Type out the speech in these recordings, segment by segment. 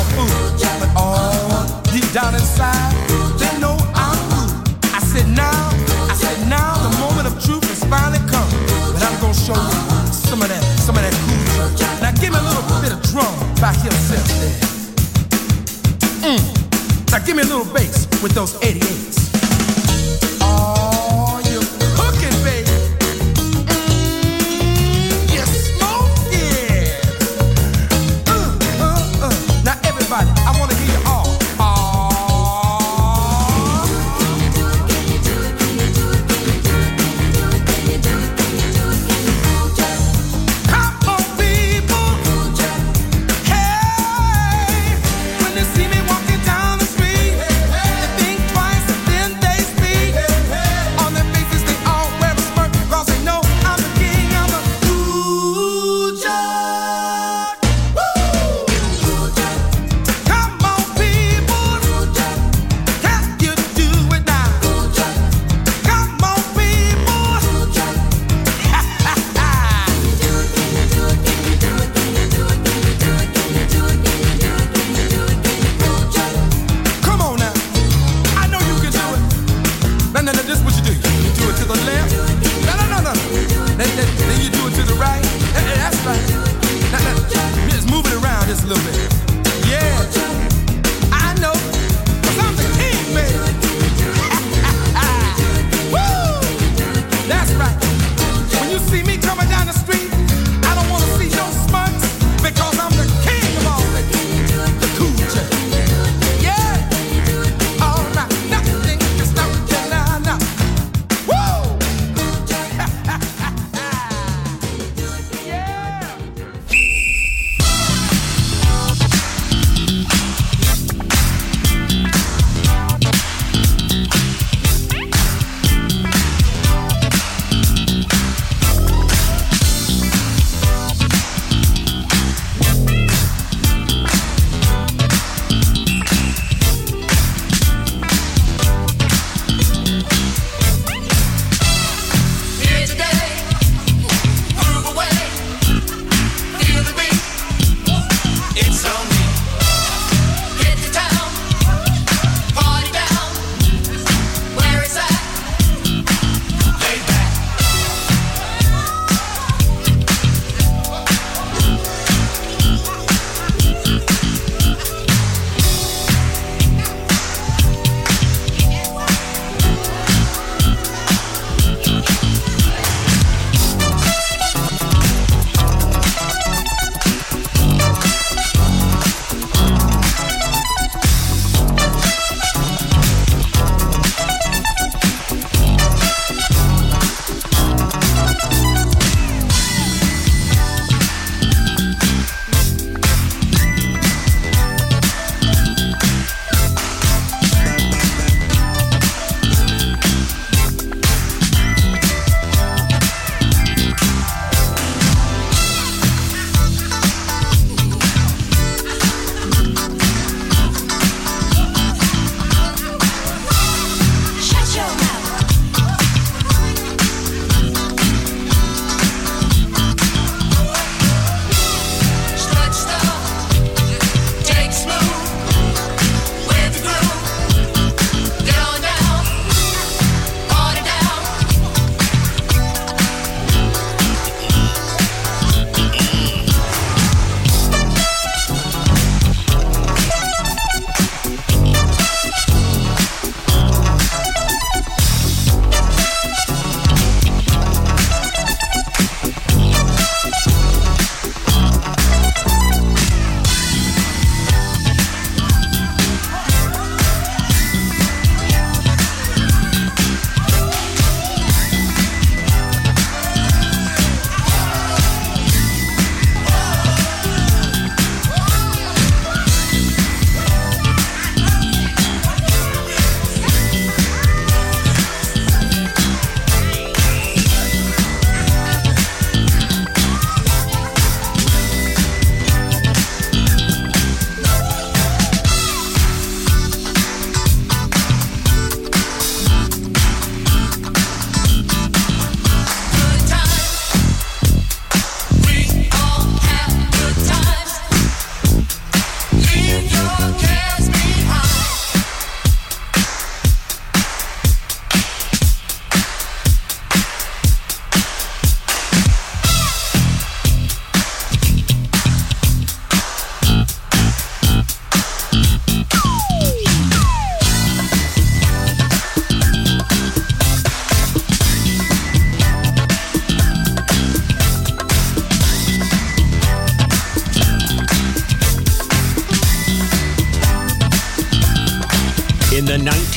a fool, but all deep down inside, they know I'm rude. I said now, I said now, the moment of truth has finally come, but I'm gonna show you some of that, some of that cool. Now give me a little bit of drum by himself. Mm. Now give me a little bass with those 88s.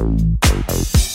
Oh, oh, oh.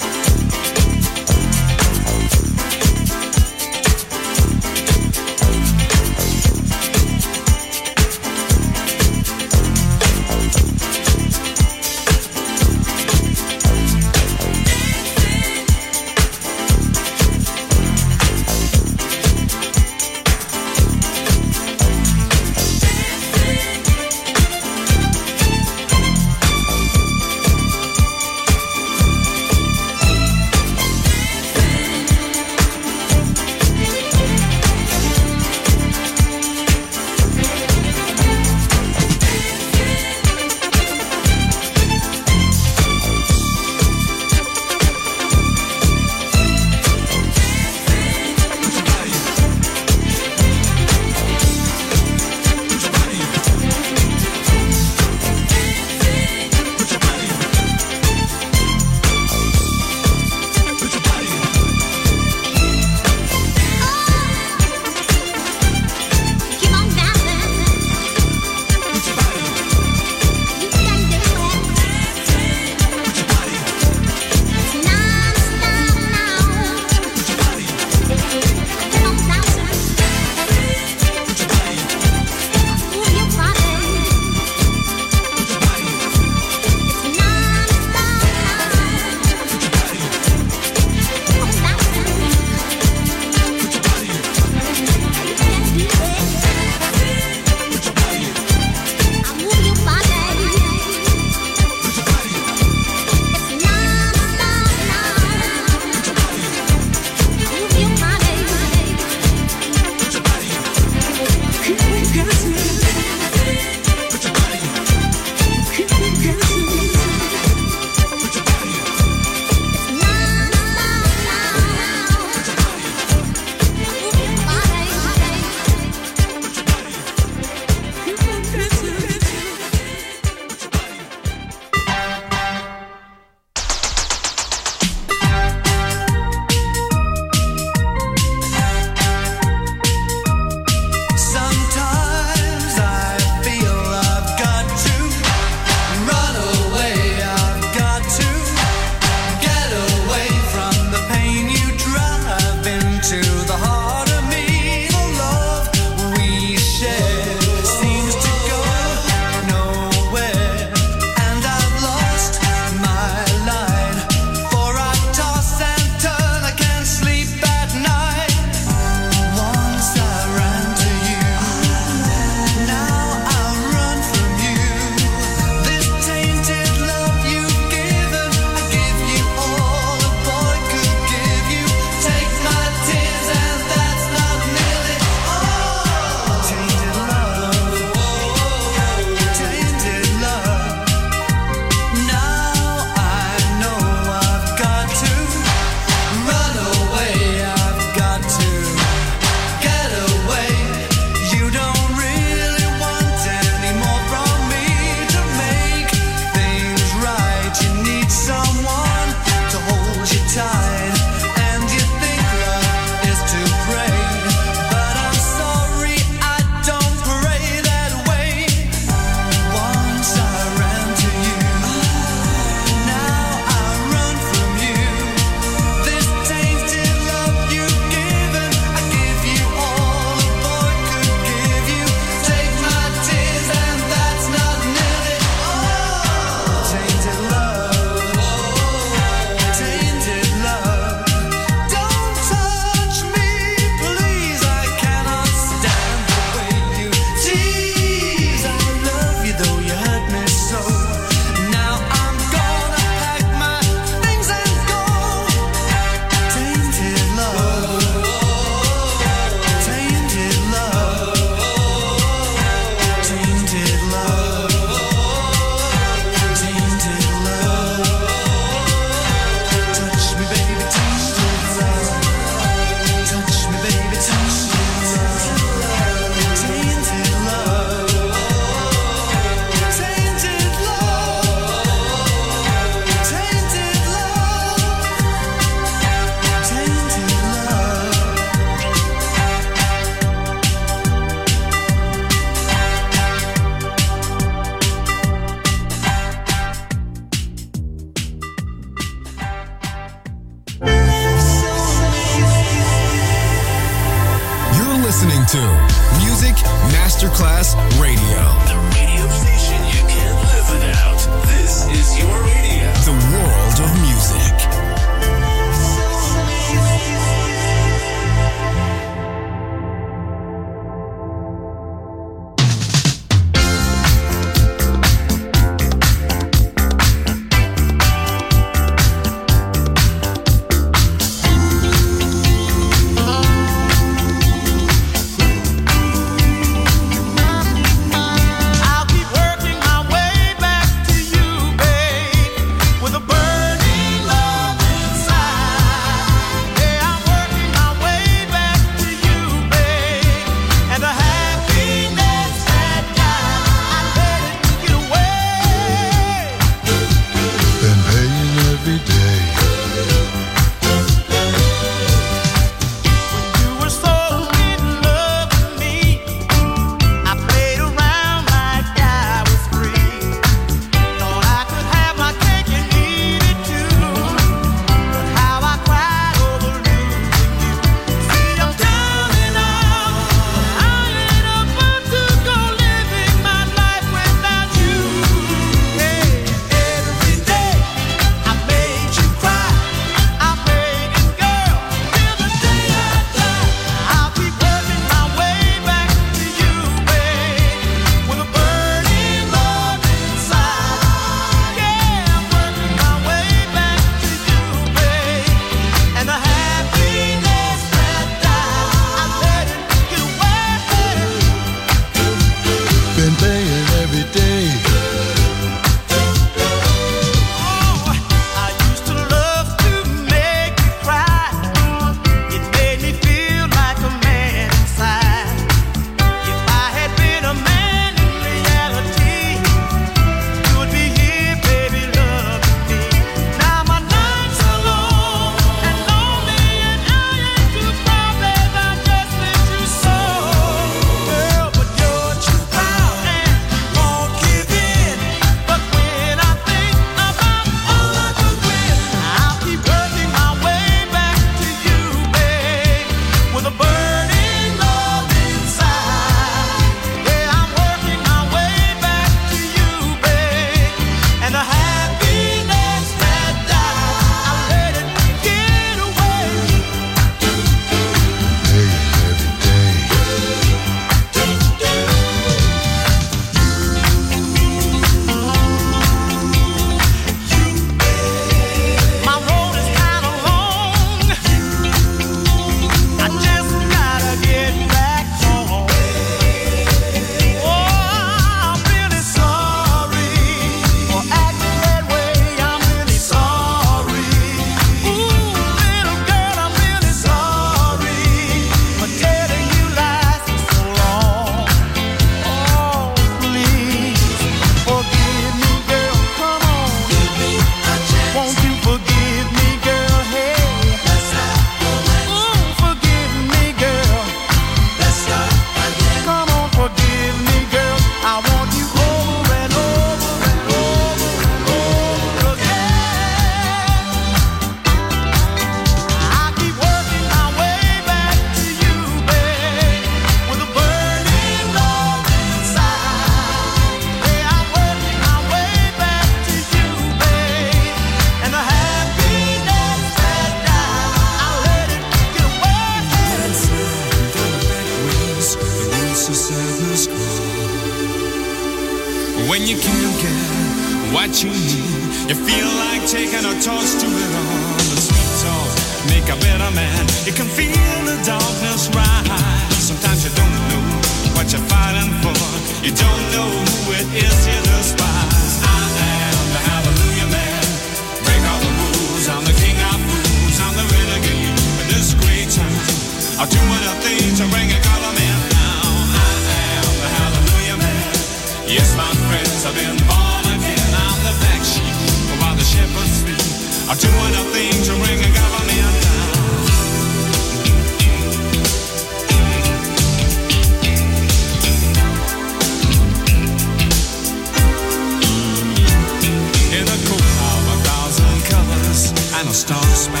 And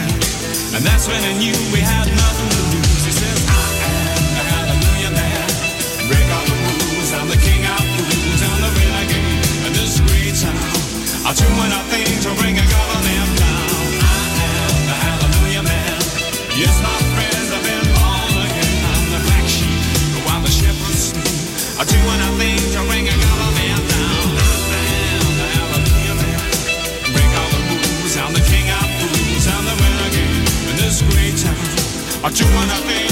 And that's when I knew we had nothing to lose. He says, I am the hallelujah man. Break all the rules. I'm the king of fools. I'm the renegade of this great town. I'll do anything to bring I do what I think.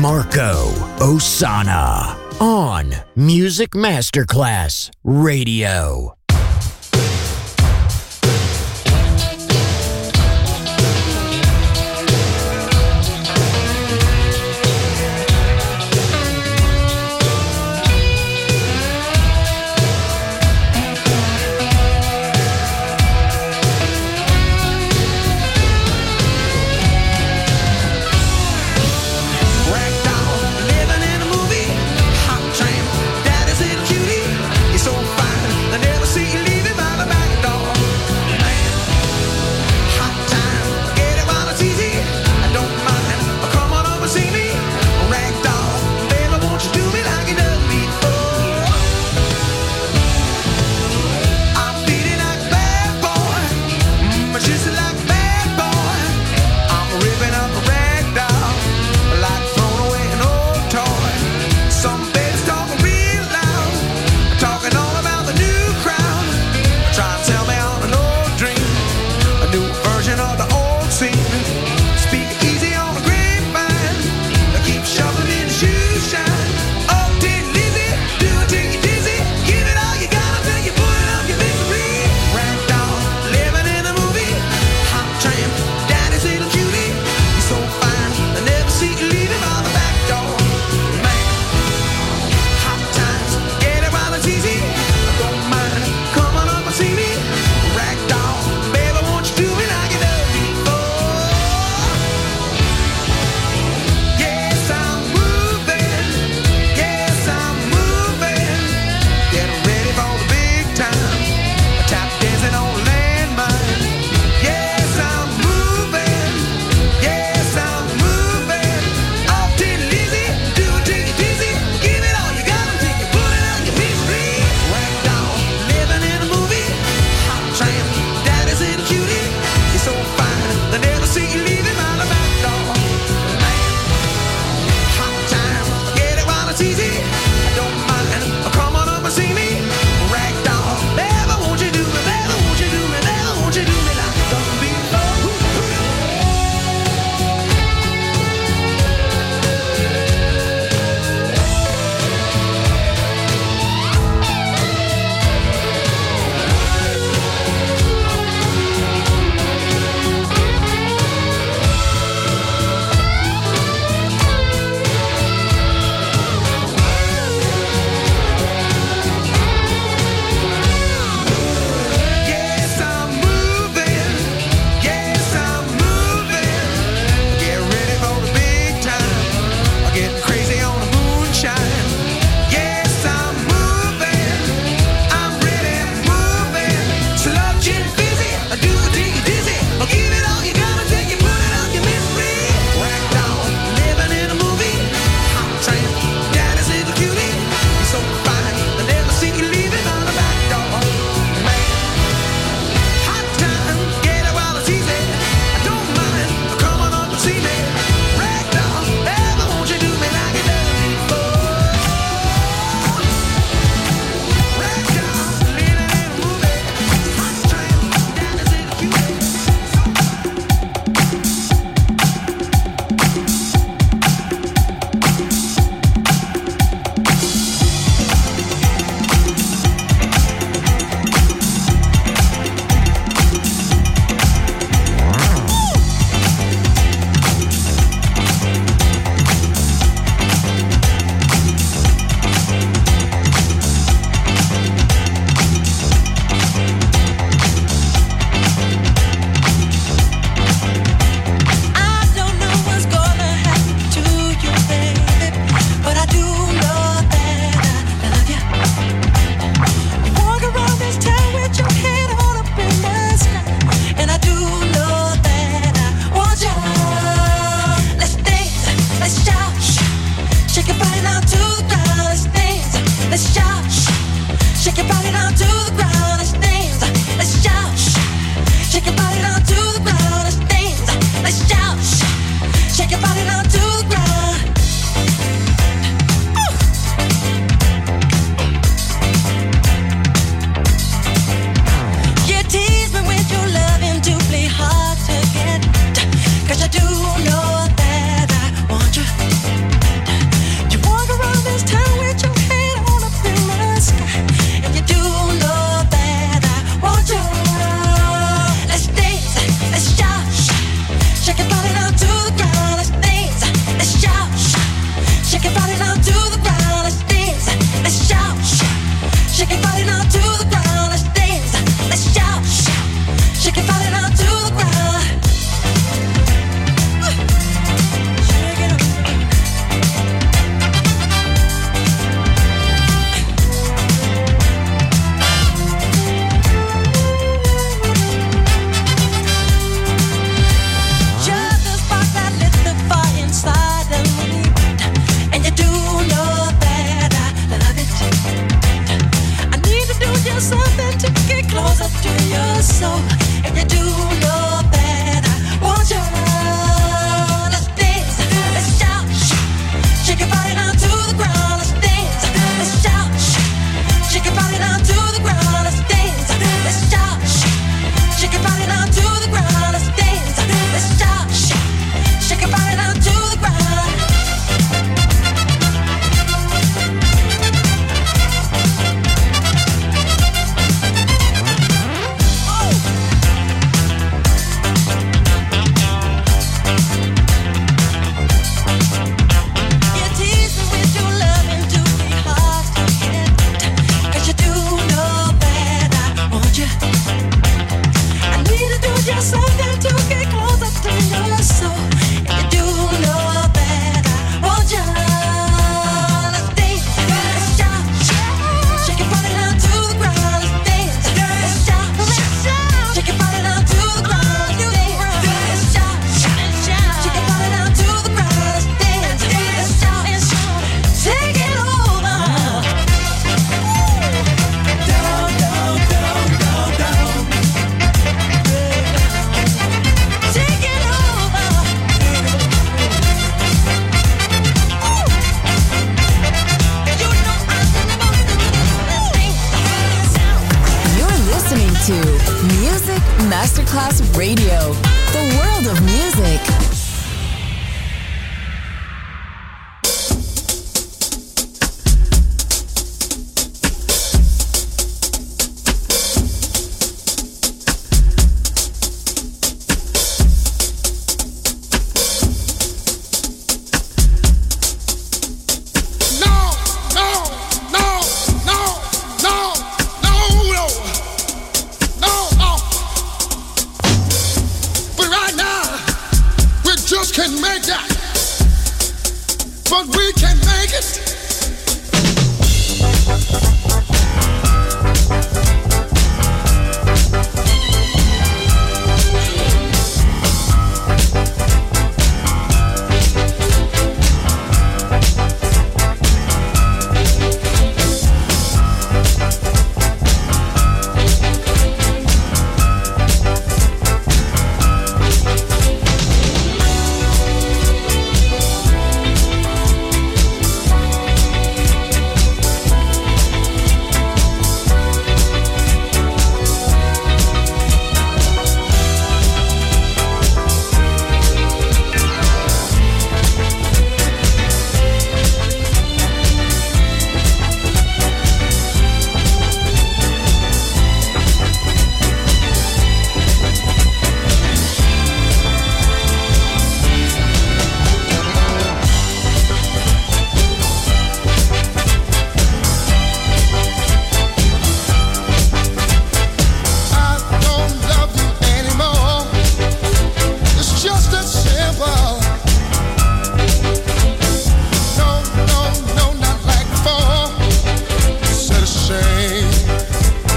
Marco Ossanna. On Music Masterclass Radio.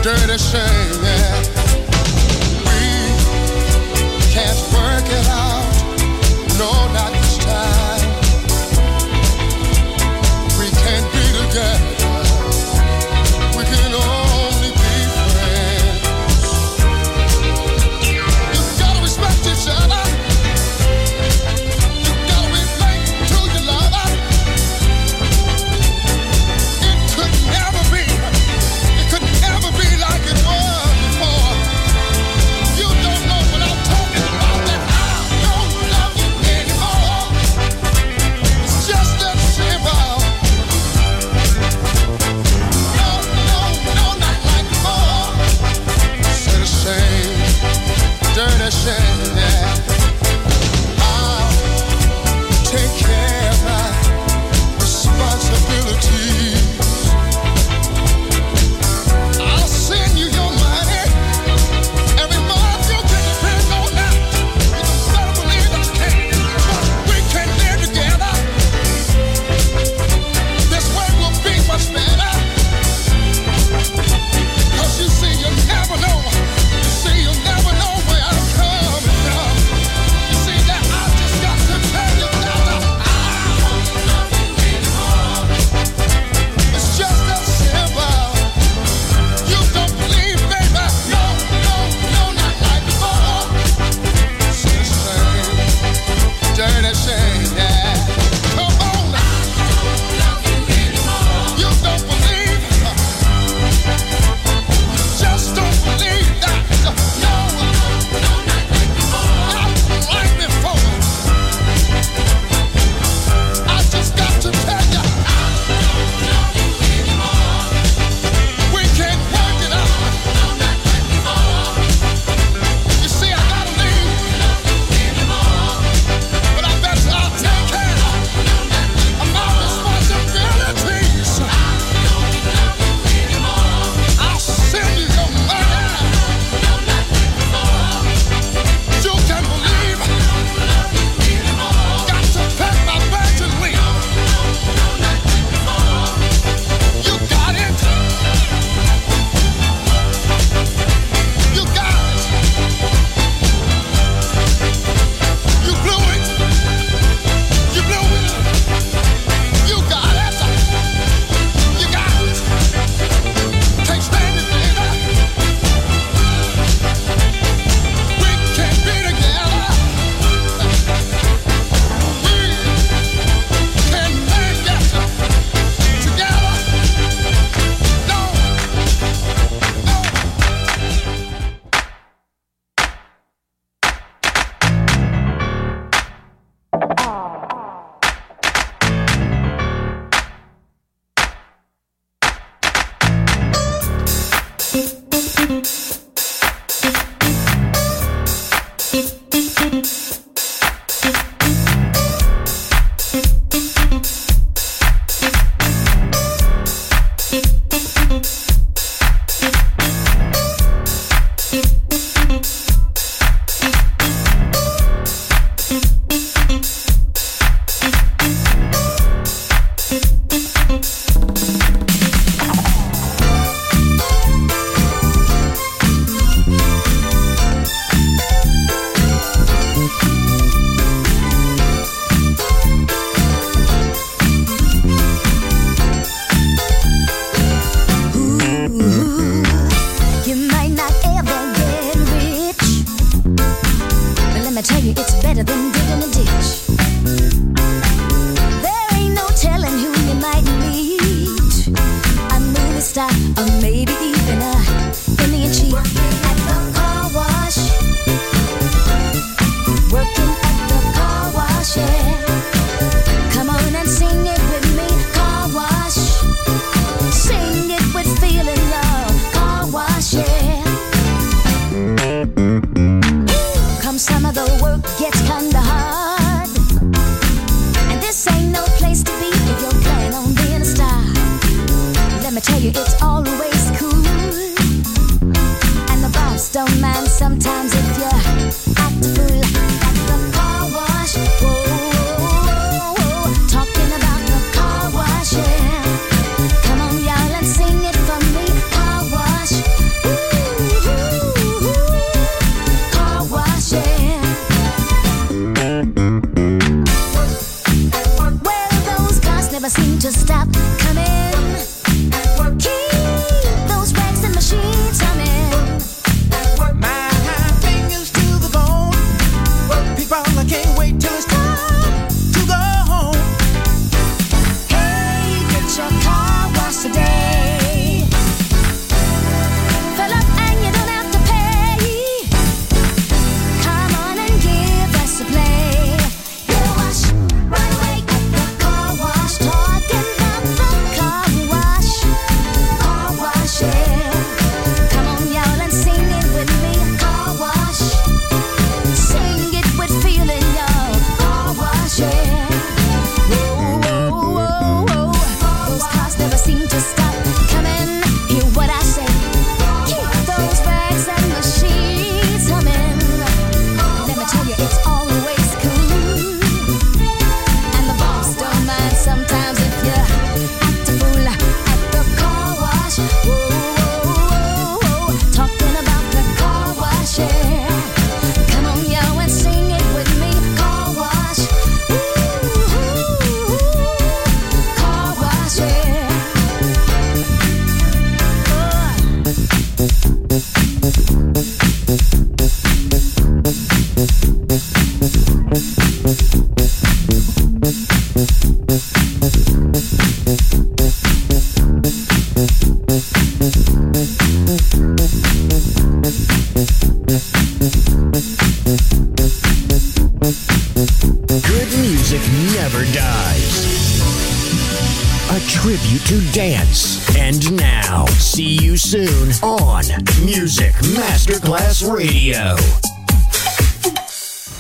dirty shame. Yeah.